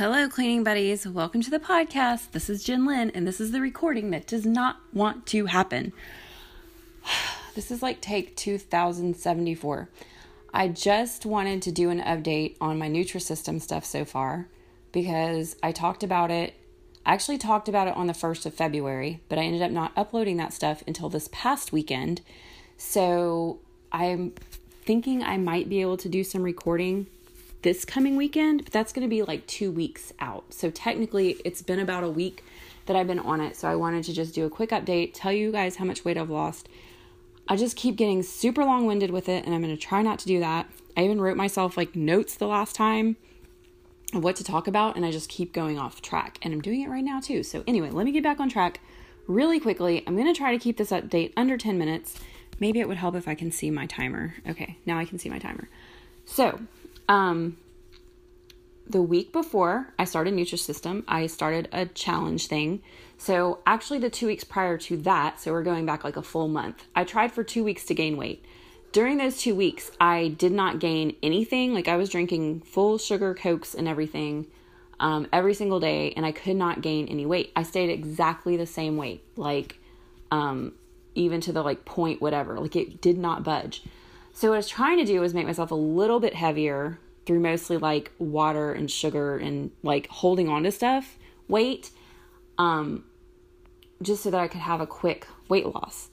Hello, cleaning buddies. Welcome to the podcast. This is Jin Lynn, and this is the recording that does not want to happen. This is like take 2074. I just wanted to do an update on my Nutrisystem stuff so far because I talked about it. I actually talked about it on the 1st of February, but I ended up not uploading that stuff until this past weekend. So I'm thinking I might be able to do some recording this coming weekend, but that's going to be like two weeks out. So technically, it's been about a week that I've been on it. So I wanted to just do a quick update, tell you guys how much weight I've lost. I just keep getting super long winded with it, and I'm going to try not to do that. I even wrote myself like notes the last time of what to talk about, and I just keep going off track. And I'm doing it right now too. So, anyway, let me get back on track really quickly. I'm going to try to keep this update under 10 minutes. Maybe it would help if I can see my timer. Okay, now I can see my timer. So, um, the week before I started Nutrisystem, I started a challenge thing. So, actually, the two weeks prior to that, so we're going back like a full month, I tried for two weeks to gain weight. During those two weeks, I did not gain anything. Like, I was drinking full sugar Cokes and everything um, every single day, and I could not gain any weight. I stayed exactly the same weight, like, um, even to the like point, whatever. Like, it did not budge. So what I was trying to do was make myself a little bit heavier through mostly like water and sugar and like holding on to stuff, weight, um, just so that I could have a quick weight loss.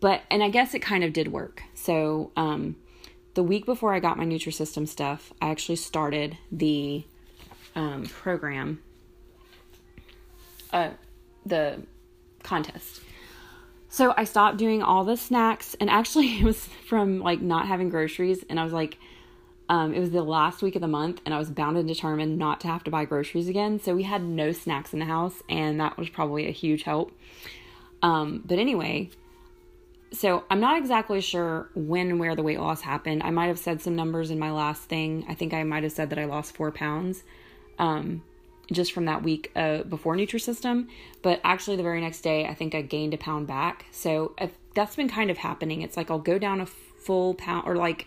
But and I guess it kind of did work. So um, the week before I got my Nutrisystem stuff, I actually started the um, program, uh, the contest. So I stopped doing all the snacks, and actually, it was from like not having groceries. And I was like, um, it was the last week of the month, and I was bound and determined not to have to buy groceries again. So we had no snacks in the house, and that was probably a huge help. Um, but anyway, so I'm not exactly sure when and where the weight loss happened. I might have said some numbers in my last thing. I think I might have said that I lost four pounds. Um, just from that week uh, before Nutrisystem. But actually, the very next day, I think I gained a pound back. So that's been kind of happening. It's like I'll go down a full pound, or like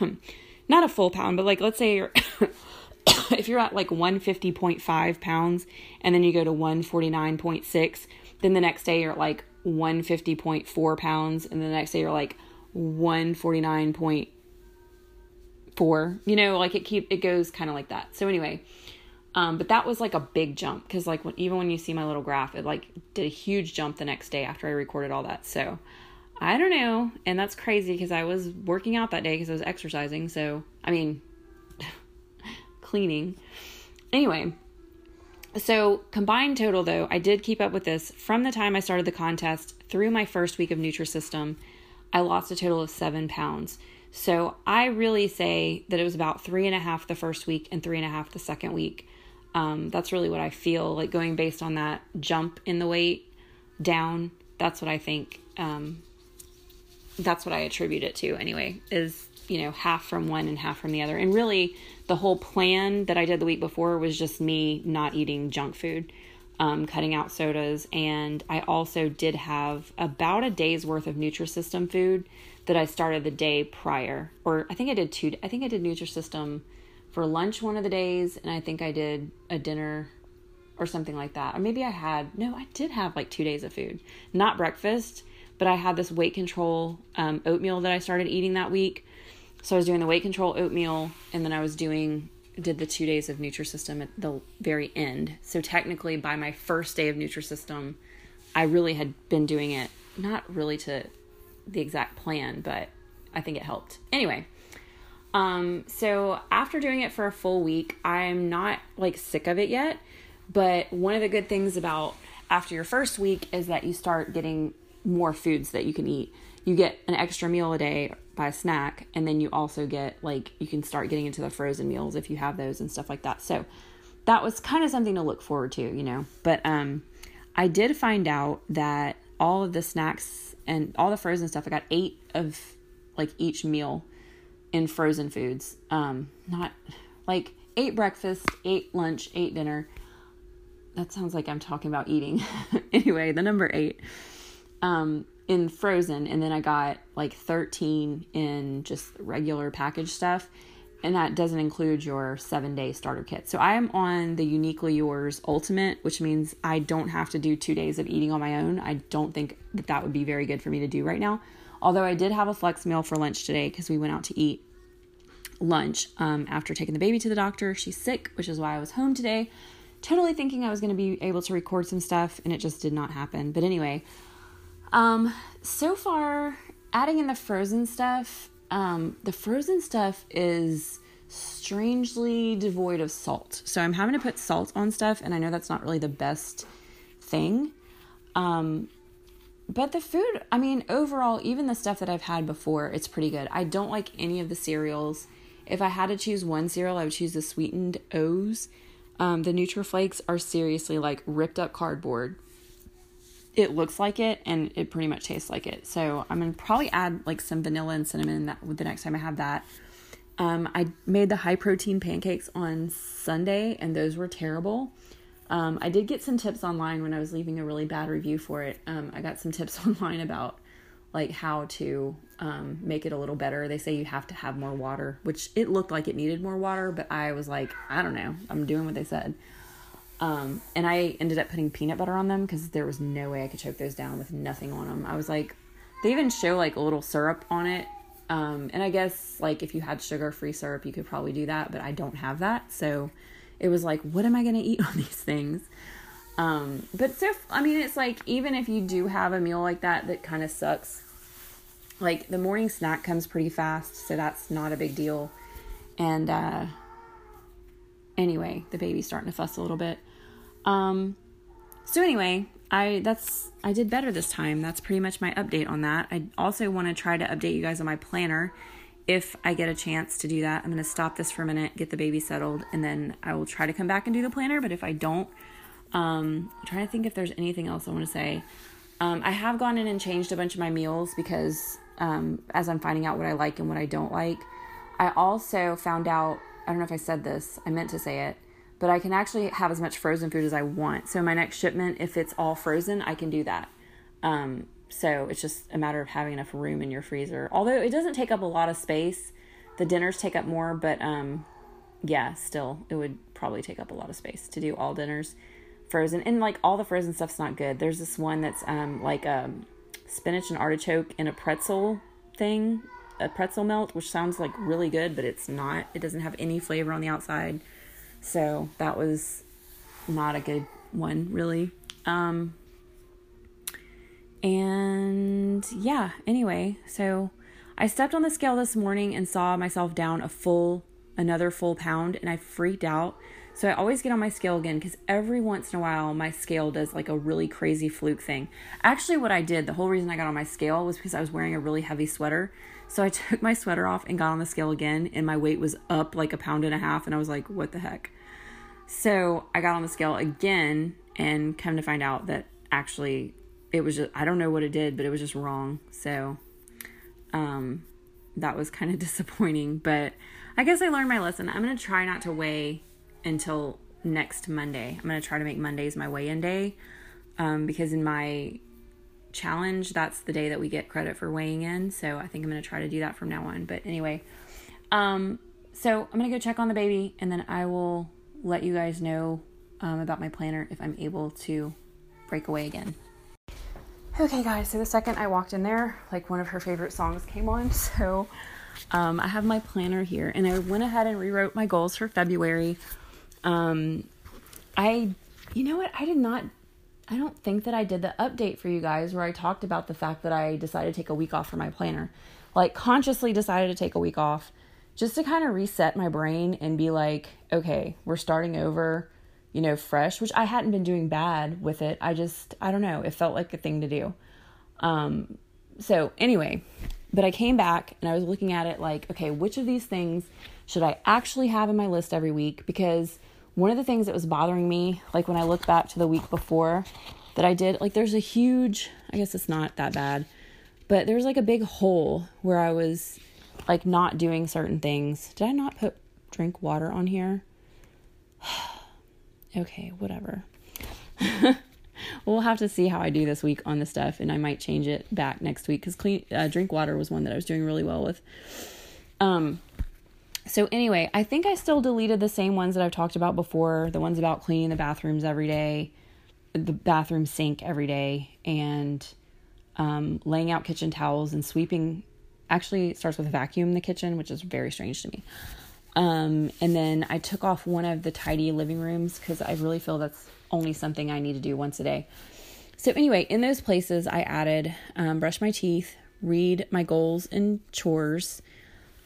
not a full pound, but like let's say you're. if you're at like 150.5 pounds and then you go to 149.6, then the next day you're at like 150.4 pounds, and the next day you're like 149.4. You know, like it keep it goes kind of like that. So anyway, um, but that was like a big jump because like when, even when you see my little graph, it like did a huge jump the next day after I recorded all that. So I don't know, and that's crazy because I was working out that day because I was exercising. So I mean, cleaning. Anyway, so combined total though, I did keep up with this from the time I started the contest through my first week of Nutrisystem. I lost a total of seven pounds. So I really say that it was about three and a half the first week and three and a half the second week. Um, that's really what I feel like going based on that jump in the weight down. That's what I think. Um, that's what I attribute it to anyway, is, you know, half from one and half from the other. And really, the whole plan that I did the week before was just me not eating junk food, um, cutting out sodas. And I also did have about a day's worth of Nutrisystem food that I started the day prior. Or I think I did two, I think I did Nutrisystem for lunch one of the days, and I think I did a dinner or something like that. Or maybe I had, no, I did have like two days of food. Not breakfast, but I had this weight control um, oatmeal that I started eating that week. So I was doing the weight control oatmeal, and then I was doing, did the two days of Nutrisystem at the very end. So technically, by my first day of Nutrisystem, I really had been doing it, not really to the exact plan, but I think it helped. Anyway, um, so after doing it for a full week, I'm not like sick of it yet. But one of the good things about after your first week is that you start getting more foods that you can eat. You get an extra meal a day by a snack, and then you also get like you can start getting into the frozen meals if you have those and stuff like that. So that was kind of something to look forward to, you know. But um I did find out that all of the snacks and all the frozen stuff, I got eight of like each meal in frozen foods. Um, not like eight breakfast, eight lunch, eight dinner. That sounds like I'm talking about eating. anyway, the number eight um, in frozen, and then I got like 13 in just regular package stuff. and that doesn't include your seven day starter kit. So I am on the Uniquely Yours Ultimate, which means I don't have to do two days of eating on my own. I don't think that that would be very good for me to do right now. Although I did have a flex meal for lunch today because we went out to eat lunch um, after taking the baby to the doctor. She's sick, which is why I was home today. Totally thinking I was going to be able to record some stuff, and it just did not happen. But anyway, um, so far, adding in the frozen stuff, um, the frozen stuff is strangely devoid of salt. So I'm having to put salt on stuff, and I know that's not really the best thing. Um, but the food, I mean, overall, even the stuff that I've had before, it's pretty good. I don't like any of the cereals. If I had to choose one cereal, I would choose the sweetened O's. Um, the Nutraflakes are seriously like ripped up cardboard. It looks like it, and it pretty much tastes like it. So I'm gonna probably add like some vanilla and cinnamon that the next time I have that. Um, I made the high protein pancakes on Sunday, and those were terrible. Um, I did get some tips online when I was leaving a really bad review for it. Um, I got some tips online about like how to um, make it a little better. They say you have to have more water, which it looked like it needed more water, but I was like, I don't know. I'm doing what they said. Um, and I ended up putting peanut butter on them because there was no way I could choke those down with nothing on them. I was like, they even show like a little syrup on it. Um, and I guess like if you had sugar free syrup, you could probably do that, but I don't have that. So it was like, what am I going to eat on these things? Um, but so, I mean, it's like, even if you do have a meal like that, that kind of sucks. Like the morning snack comes pretty fast, so that's not a big deal. And, uh, anyway, the baby's starting to fuss a little bit. Um, so anyway, I that's I did better this time. That's pretty much my update on that. I also want to try to update you guys on my planner if I get a chance to do that. I'm going to stop this for a minute, get the baby settled, and then I will try to come back and do the planner. But if I don't, um, I'm trying to think if there's anything else I want to say. Um, I have gone in and changed a bunch of my meals because um, as I'm finding out what I like and what I don't like, I also found out I don't know if I said this, I meant to say it, but I can actually have as much frozen food as I want. So my next shipment, if it's all frozen, I can do that. Um, so it's just a matter of having enough room in your freezer. Although it doesn't take up a lot of space, the dinners take up more, but um, yeah, still, it would probably take up a lot of space to do all dinners frozen. And like all the frozen stuff's not good. There's this one that's um, like a um, spinach and artichoke in a pretzel thing, a pretzel melt, which sounds like really good, but it's not. It doesn't have any flavor on the outside. So that was not a good one, really. Um, and yeah, anyway, so I stepped on the scale this morning and saw myself down a full, another full pound, and I freaked out. So I always get on my scale again because every once in a while my scale does like a really crazy fluke thing. Actually, what I did, the whole reason I got on my scale was because I was wearing a really heavy sweater. So I took my sweater off and got on the scale again, and my weight was up like a pound and a half, and I was like, what the heck? So I got on the scale again and come to find out that actually it was just I don't know what it did, but it was just wrong. So um that was kind of disappointing, but I guess I learned my lesson. I'm going to try not to weigh until next Monday. I'm going to try to make Mondays my weigh-in day um because in my challenge that's the day that we get credit for weighing in. So I think I'm going to try to do that from now on. But anyway, um so I'm going to go check on the baby and then I will let you guys know um, about my planner if I'm able to break away again. Okay, guys, so the second I walked in there, like one of her favorite songs came on. So um, I have my planner here, and I went ahead and rewrote my goals for February. Um, I, you know what? I did not, I don't think that I did the update for you guys where I talked about the fact that I decided to take a week off for my planner. Like, consciously decided to take a week off just to kind of reset my brain and be like, okay, we're starting over you know, fresh, which I hadn't been doing bad with it. I just, I don't know, it felt like a thing to do. Um, so anyway, but I came back and I was looking at it like, okay, which of these things should I actually have in my list every week? Because one of the things that was bothering me, like when I look back to the week before that I did, like there's a huge, I guess it's not that bad, but there's like a big hole where I was like not doing certain things. Did I not put drink water on here? okay, whatever. we'll have to see how I do this week on the stuff, and I might change it back next week because clean uh, drink water was one that I was doing really well with. Um, So, anyway, I think I still deleted the same ones that I've talked about before the ones about cleaning the bathrooms every day, the bathroom sink every day, and um, laying out kitchen towels and sweeping. Actually, it starts with a vacuum in the kitchen, which is very strange to me. Um, and then I took off one of the tidy living rooms because I really feel that's only something I need to do once a day. So, anyway, in those places, I added um, brush my teeth, read my goals and chores.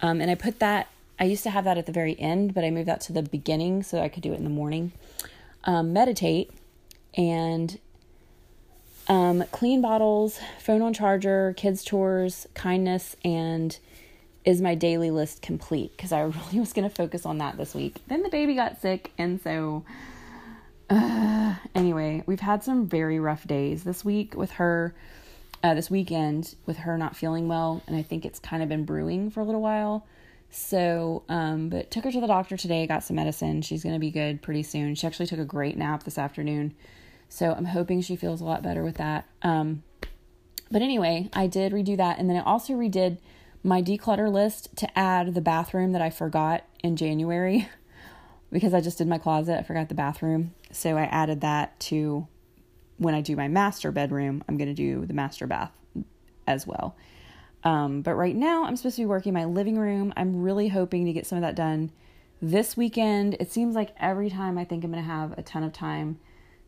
Um, and I put that, I used to have that at the very end, but I moved that to the beginning so I could do it in the morning. Um, meditate and um, clean bottles, phone on charger, kids' chores, kindness, and is my daily list complete? Because I really was going to focus on that this week. Then the baby got sick, and so uh, anyway, we've had some very rough days this week with her. Uh, this weekend with her not feeling well, and I think it's kind of been brewing for a little while. So, um, but took her to the doctor today, got some medicine. She's going to be good pretty soon. She actually took a great nap this afternoon. So, I'm hoping she feels a lot better with that. Um, but anyway, I did redo that. And then I also redid my declutter list to add the bathroom that I forgot in January because I just did my closet. I forgot the bathroom. So I added that to when I do my master bedroom, I'm going to do the master bath as well. Um, but right now, I'm supposed to be working my living room. I'm really hoping to get some of that done this weekend. It seems like every time I think I'm going to have a ton of time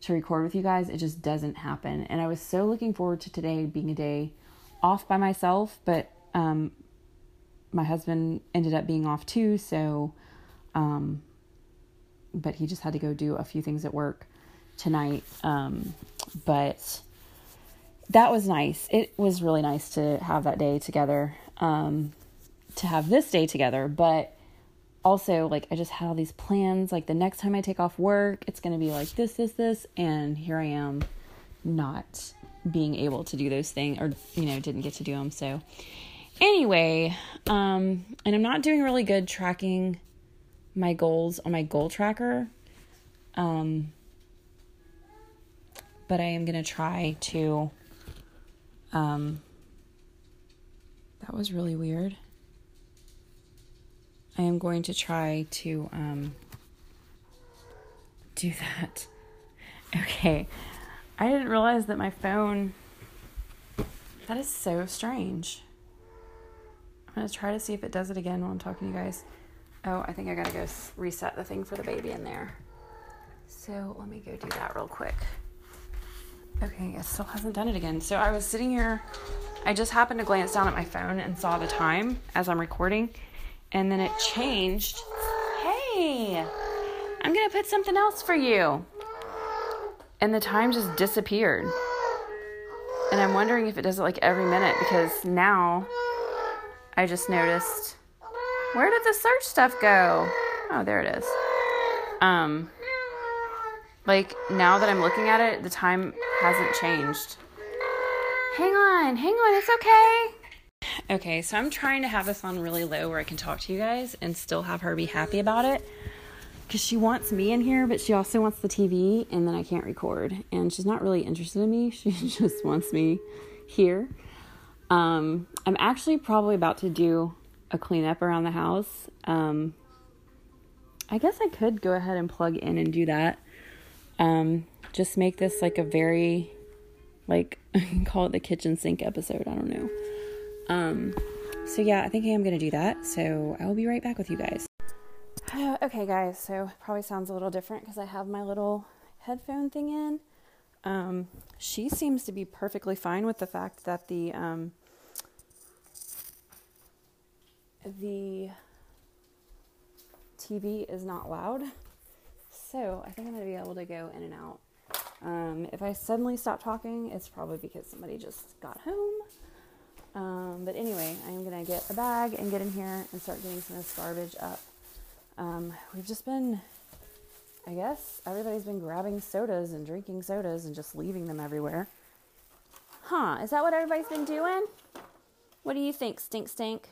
to record with you guys, it just doesn't happen. And I was so looking forward to today being a day off by myself, but um, my husband ended up being off too. So, um, but he just had to go do a few things at work tonight. Um, but that was nice. It was really nice to have that day together, um, to have this day together. But also, like, I just had all these plans. Like, the next time I take off work, it's going to be like this, this, this. And here I am not being able to do those things or, you know, didn't get to do them. So, anyway, um, and I'm not doing really good tracking my goals on my goal tracker. Um, but I am going to try to. Um, that was really weird. I am going to try to um, do that. Okay. I didn't realize that my phone. That is so strange. I'm going to try to see if it does it again while I'm talking to you guys. Oh, I think I got to go reset the thing for the baby in there. So let me go do that real quick. Okay, it still hasn't done it again. So I was sitting here, I just happened to glance down at my phone and saw the time as I'm recording, and then it changed. Hey, I'm gonna put something else for you. And the time just disappeared. And I'm wondering if it does it like every minute because now I just noticed where did the search stuff go? Oh, there it is. Um, like now that I'm looking at it, the time hasn't changed. Hang on, hang on, it's okay. Okay, so I'm trying to have this on really low where I can talk to you guys and still have her be happy about it. Because she wants me in here, but she also wants the TV, and then I can't record. And she's not really interested in me, she just wants me here. Um, I'm actually probably about to do a cleanup around the house. Um, I guess I could go ahead and plug in and do that. Um, just make this like a very, like, call it the kitchen sink episode. I don't know. Um, so yeah, I think I am going to do that. So I will be right back with you guys. okay, guys. So probably sounds a little different because I have my little headphone thing in. Um, she seems to be perfectly fine with the fact that the um, the TV is not loud. So I think I'm going to be able to go in and out. Um, if I suddenly stop talking, it's probably because somebody just got home. Um, but anyway, I'm going to get a bag and get in here and start getting some of this garbage up. Um, we've just been, I guess, everybody's been grabbing sodas and drinking sodas and just leaving them everywhere. Huh, is that what everybody's been doing? What do you think, Stink Stink?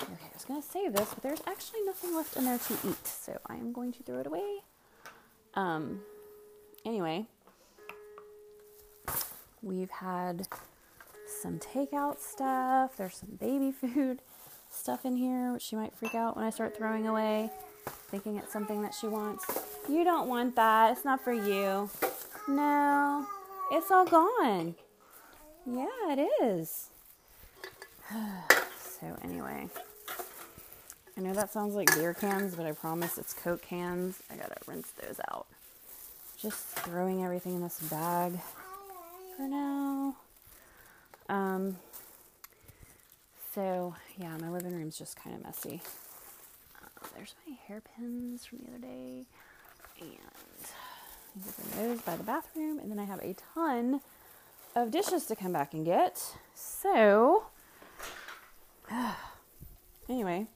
Okay, I was to save this, but there's actually nothing left in there to eat, so I am going to throw it away. Um, anyway, we've had some takeout stuff, there's some baby food. stuff in here, which she might freak out when I start throwing away, thinking it's something that she wants. You don't want that. It's not for you. No, it's all gone. Yeah, it is. so, anyway, I know that sounds like beer cans, but I promise it's Coke cans. I gotta rinse those out. Just throwing everything in this bag for now. Um, so, yeah, my living room's just kind of messy. Uh, there's my hairpins from the other day. And those by the bathroom. And then I have a ton of dishes to come back and get. So, anyway,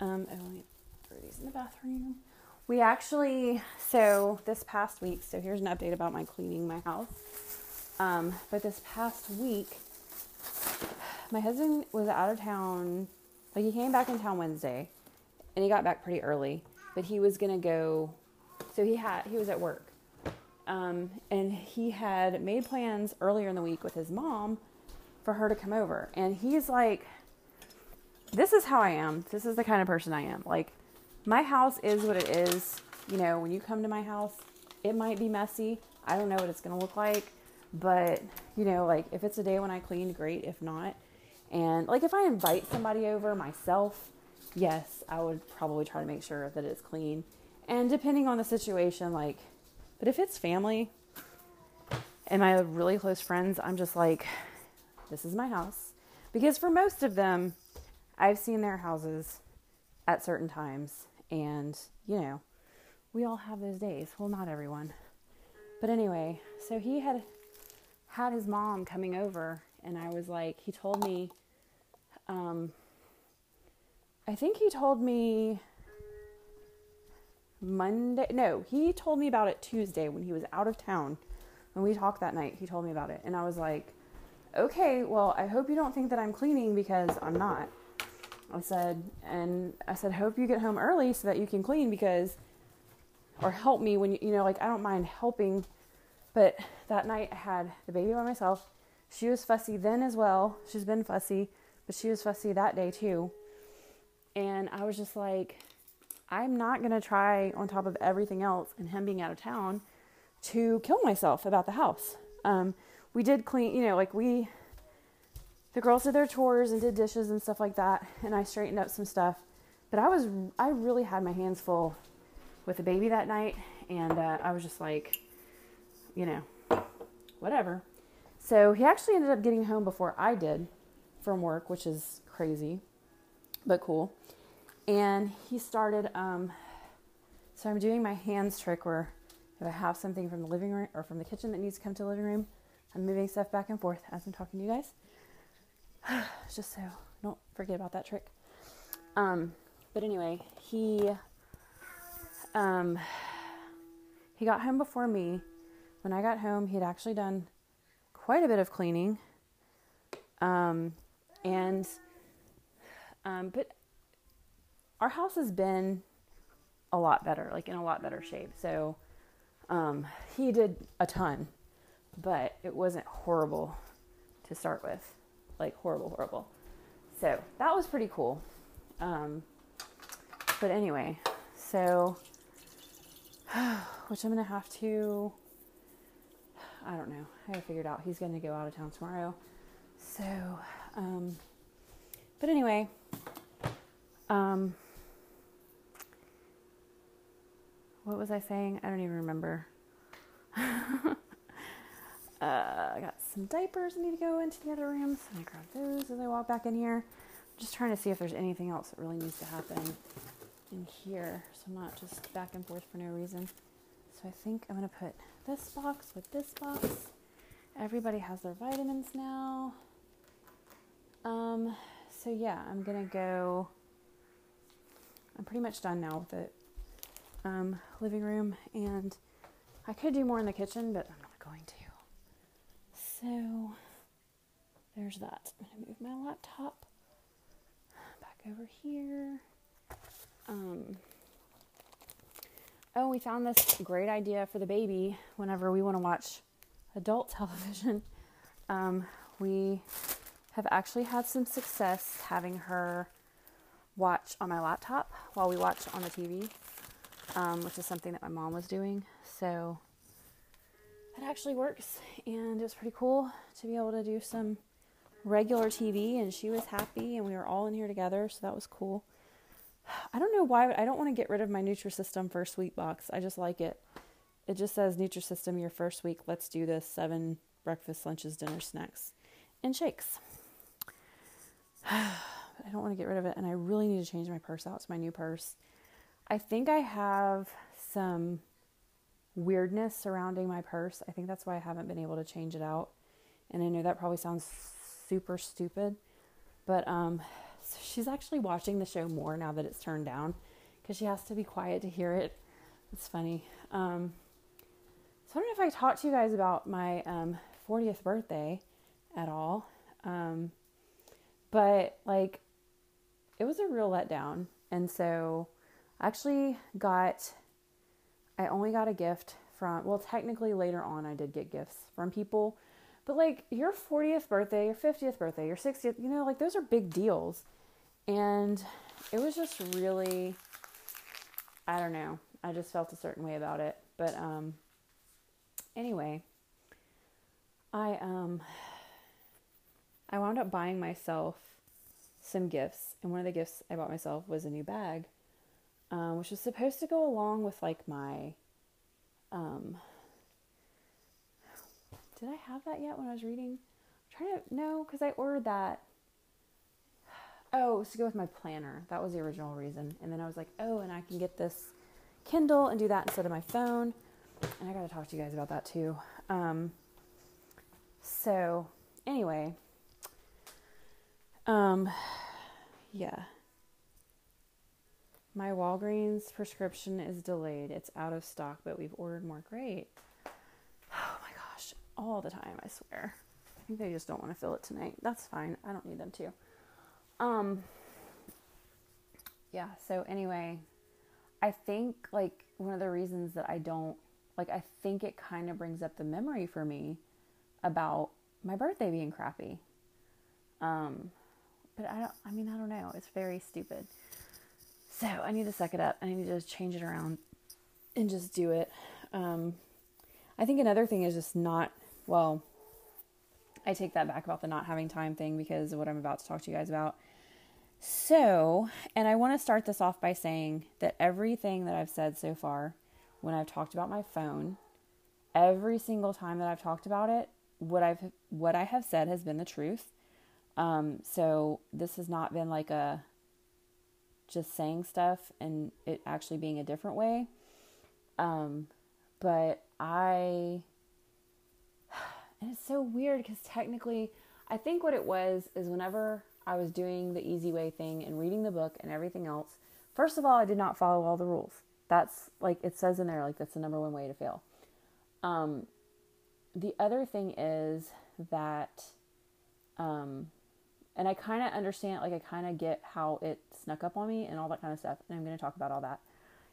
um, oh, throw these in the bathroom. We actually, so this past week, so here's an update about my cleaning my house. Um, but this past week, my husband was out of town. Like he came back in town Wednesday, and he got back pretty early. But he was gonna go. So he had he was at work, um, and he had made plans earlier in the week with his mom for her to come over. And he's like, "This is how I am. This is the kind of person I am. Like, my house is what it is. You know, when you come to my house, it might be messy. I don't know what it's gonna look like." But, you know, like if it's a day when I cleaned, great. If not, and like if I invite somebody over myself, yes, I would probably try to make sure that it's clean. And depending on the situation, like, but if it's family and my really close friends, I'm just like, this is my house. Because for most of them, I've seen their houses at certain times. And, you know, we all have those days. Well, not everyone. But anyway, so he had had his mom coming over, and I was like, he told me, um, I think he told me Monday. No, he told me about it Tuesday when he was out of town. When we talked that night, he told me about it, and I was like, okay, well, I hope you don't think that I'm cleaning because I'm not. I said, and I said, hope you get home early so that you can clean because, or help me when you, you know, like I don't mind helping but that night I had the baby by myself. She was fussy then as well. She's been fussy, but she was fussy that day too. And I was just like, I'm not going to try on top of everything else and him being out of town to kill myself about the house. Um, we did clean, you know, like we, the girls did their chores and did dishes and stuff like that. And I straightened up some stuff. But I was, I really had my hands full with the baby that night. And uh, I was just like, you know, whatever. So he actually ended up getting home before I did from work, which is crazy, but cool. And he started, um, so I'm doing my hands trick where if I have something from the living room or from the kitchen that needs to come to the living room, I'm moving stuff back and forth as I'm talking to you guys. Just so don't forget about that trick. Um, but anyway, he um, he got home before me when I got home, he had actually done quite a bit of cleaning. Um, and, um, but our house has been a lot better, like in a lot better shape. So, um, he did a ton, but it wasn't horrible to start with. Like, horrible, horrible. So, that was pretty cool. Um, but anyway, so, which I'm to have to I don't know. I figured out he's to go out of town tomorrow. So, um, but anyway, um, what was I saying? I don't even remember. uh, I got some diapers I need to go into the other room, so I grab those as I walk back in here. I'm just trying to see if there's anything else that really needs to happen in here, so I'm not just back and forth for no reason. So I think I'm gonna put this box with this box. Everybody has their vitamins now. Um, so yeah, I'm gonna go. I'm pretty much done now with it. Um, living room, and I could do more in the kitchen, but I'm. So there's that. I'm gonna move my laptop back over here. Um, oh, we found this great idea for the baby whenever we want to watch adult television. Um, we have actually had some success having her watch on my laptop while we watch on the TV, um, which is something that my mom was doing. So it actually works, and it was pretty cool to be able to do some regular TV, and she was happy, and we were all in here together, so that was cool. I don't know why, I don't want to get rid of my Nutrisystem first week box. I just like it. It just says Nutrisystem your first week. Let's do this seven breakfast, lunches, dinner, snacks, and shakes. I don't want to get rid of it, and I really need to change my purse out to my new purse. I think I have some weirdness surrounding my purse. I think that's why I haven't been able to change it out. And I know that probably sounds super stupid, but um, so she's actually watching the show more now that it's turned down because she has to be quiet to hear it. It's funny. Um, so I don't know if I talked to you guys about my um, 40th birthday at all. Um, but like, it was a real letdown. And so I actually got, I only got a gift from, well, technically later on I did get gifts from people. But like your 40th birthday, your 50th birthday, your 60th, you know, like those are big deals. And it was just really, I don't know. I just felt a certain way about it. But um, anyway, I um, I wound up buying myself some gifts, and one of the gifts I bought myself was a new bag, um, which was supposed to go along with like my. Um, did I have that yet when I was reading? I'm trying to no, because I ordered that oh, it was to go with my planner. That was the original reason. And then I was like, oh, and I can get this Kindle and do that instead of my phone. And I got to talk to you guys about that too. Um, so, anyway, um, yeah. My Walgreens prescription is delayed. It's out of stock, but we've ordered more. Great. Oh my gosh, all the time, I swear. I think they just don't want to fill it tonight. That's fine. I don't need them to. Um yeah, so anyway, I think like one of the reasons that I don't like I think it kind of brings up the memory for me about my birthday being crappy. Um but I don't I mean I don't know. It's very stupid. So, I need to suck it up. I need to change it around and just do it. Um I think another thing is just not well, I take that back about the not having time thing because of what I'm about to talk to you guys about. So, and I want to start this off by saying that everything that I've said so far, when I've talked about my phone, every single time that I've talked about it, what I've what I have said has been the truth. Um, so this has not been like a just saying stuff and it actually being a different way. Um, but I and it's so weird because technically, I think what it was is whenever I was doing the easy way thing and reading the book and everything else, first of all, I did not follow all the rules. That's like it says in there, like that's the number one way to fail. Um, the other thing is that, um, and I kind of understand, like I kind of get how it snuck up on me and all that kind of stuff. And I'm going to talk about all that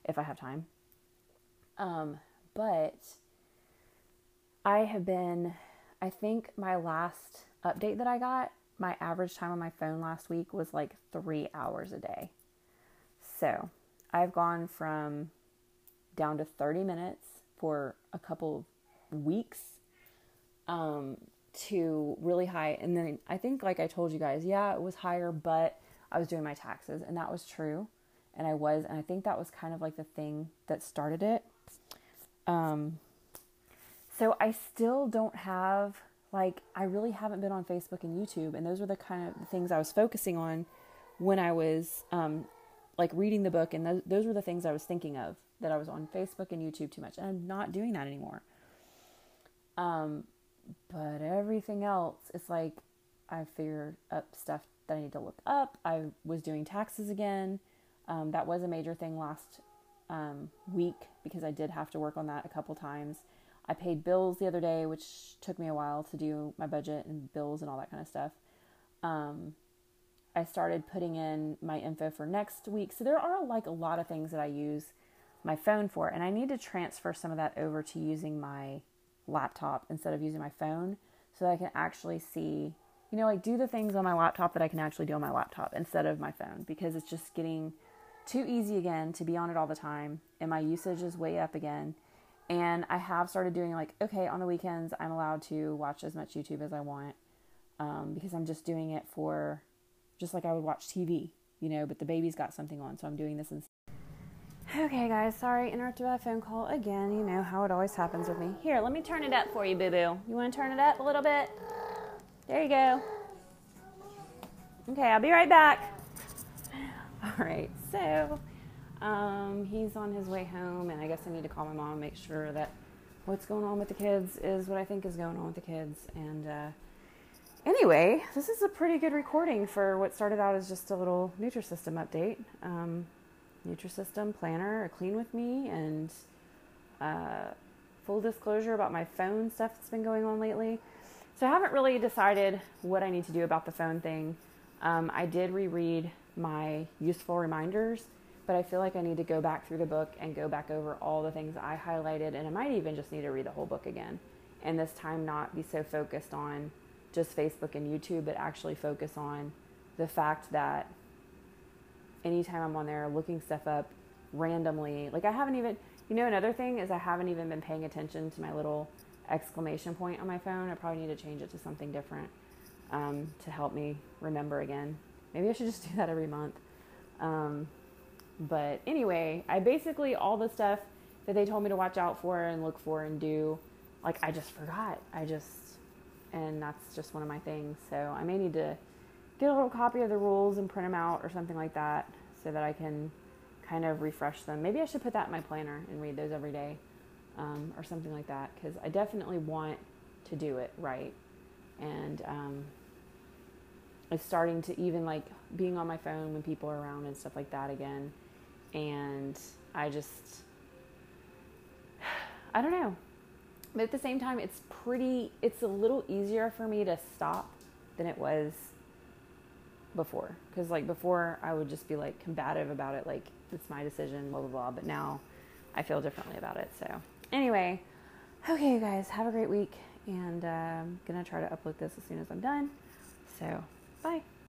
if I have time. Um, but I have been I think my last update that I got, my average time on my phone last week was like three hours a day. So I've gone from down to 30 minutes for a couple weeks um, to really high. And then I think, like I told you guys, yeah, it was higher, but I was doing my taxes, and that was true. And I was, and I think that was kind of like the thing that started it. Um, so I still don't have like I really haven't been on Facebook and YouTube, and those were the kind of things I was focusing on when I was um, like reading the book, and those, those were the things I was thinking of that I was on Facebook and YouTube too much, and I'm not doing that anymore. Um, but everything else, it's like I figured up stuff that I need to look up. I was doing taxes again. Um, that was a major thing last um, week because I did have to work on that a couple times. I paid bills the other day, which took me a while to do my budget and bills and all that kind of stuff. Um, I started putting in my info for next week. So there are like a lot of things that I use my phone for, and I need to transfer some of that over to using my laptop instead of using my phone so that I can actually see you know, like do the things on my laptop that I can actually do on my laptop instead of my phone because it's just getting too easy again to be on it all the time and my usage is way up again. And I have started doing like, okay, on the weekends, I'm allowed to watch as much YouTube as I want um, because I'm just doing it for just like I would watch TV, you know, but the baby's got something on, so I'm doing this instead. Okay, guys, sorry, interrupted by a phone call again. You know how it always happens with me. Here, let me turn it up for you, boo boo. You want to turn it up a little bit? There you go. Okay, I'll be right back. All right, so um, he's on his way home, and I guess I need to call my mom and make sure that what's going on with the kids is what I think is going on with the kids. And uh, anyway, this is a pretty good recording for what started out as just a little Nutrisystem update. Um, Nutrisystem planner, a clean with me, and uh, full disclosure about my phone stuff that's been going on lately. So I haven't really decided what I need to do about the phone thing. Um, I did reread my useful reminders but I feel like I need to go back through the book and go back over all the things I highlighted, and I might even just need to read the whole book again. And this time, not be so focused on just Facebook and YouTube, but actually focus on the fact that anytime I'm on there looking stuff up randomly, like I haven't even, you know, another thing is I haven't even been paying attention to my little exclamation point on my phone. I probably need to change it to something different um, to help me remember again. Maybe I should just do that every month. Um, but anyway, I basically all the stuff that they told me to watch out for and look for and do, like I just forgot. I just and that's just one of my things. So I may need to get a little copy of the rules and print them out or something like that so that I can kind of refresh them. Maybe I should put that in my planner and read those every day um, or something like that because I definitely want to do it right. And um, it's starting to even like being on my phone when people are around and stuff like that again and I just I don't know. But at the same time, it's pretty it's a little easier for me to stop than it was before cuz like before I would just be like combative about it like it's my decision blah blah blah, but now I feel differently about it. So, anyway, okay, you guys, have a great week and uh, I'm to try to upload this as soon as I'm done. So, bye.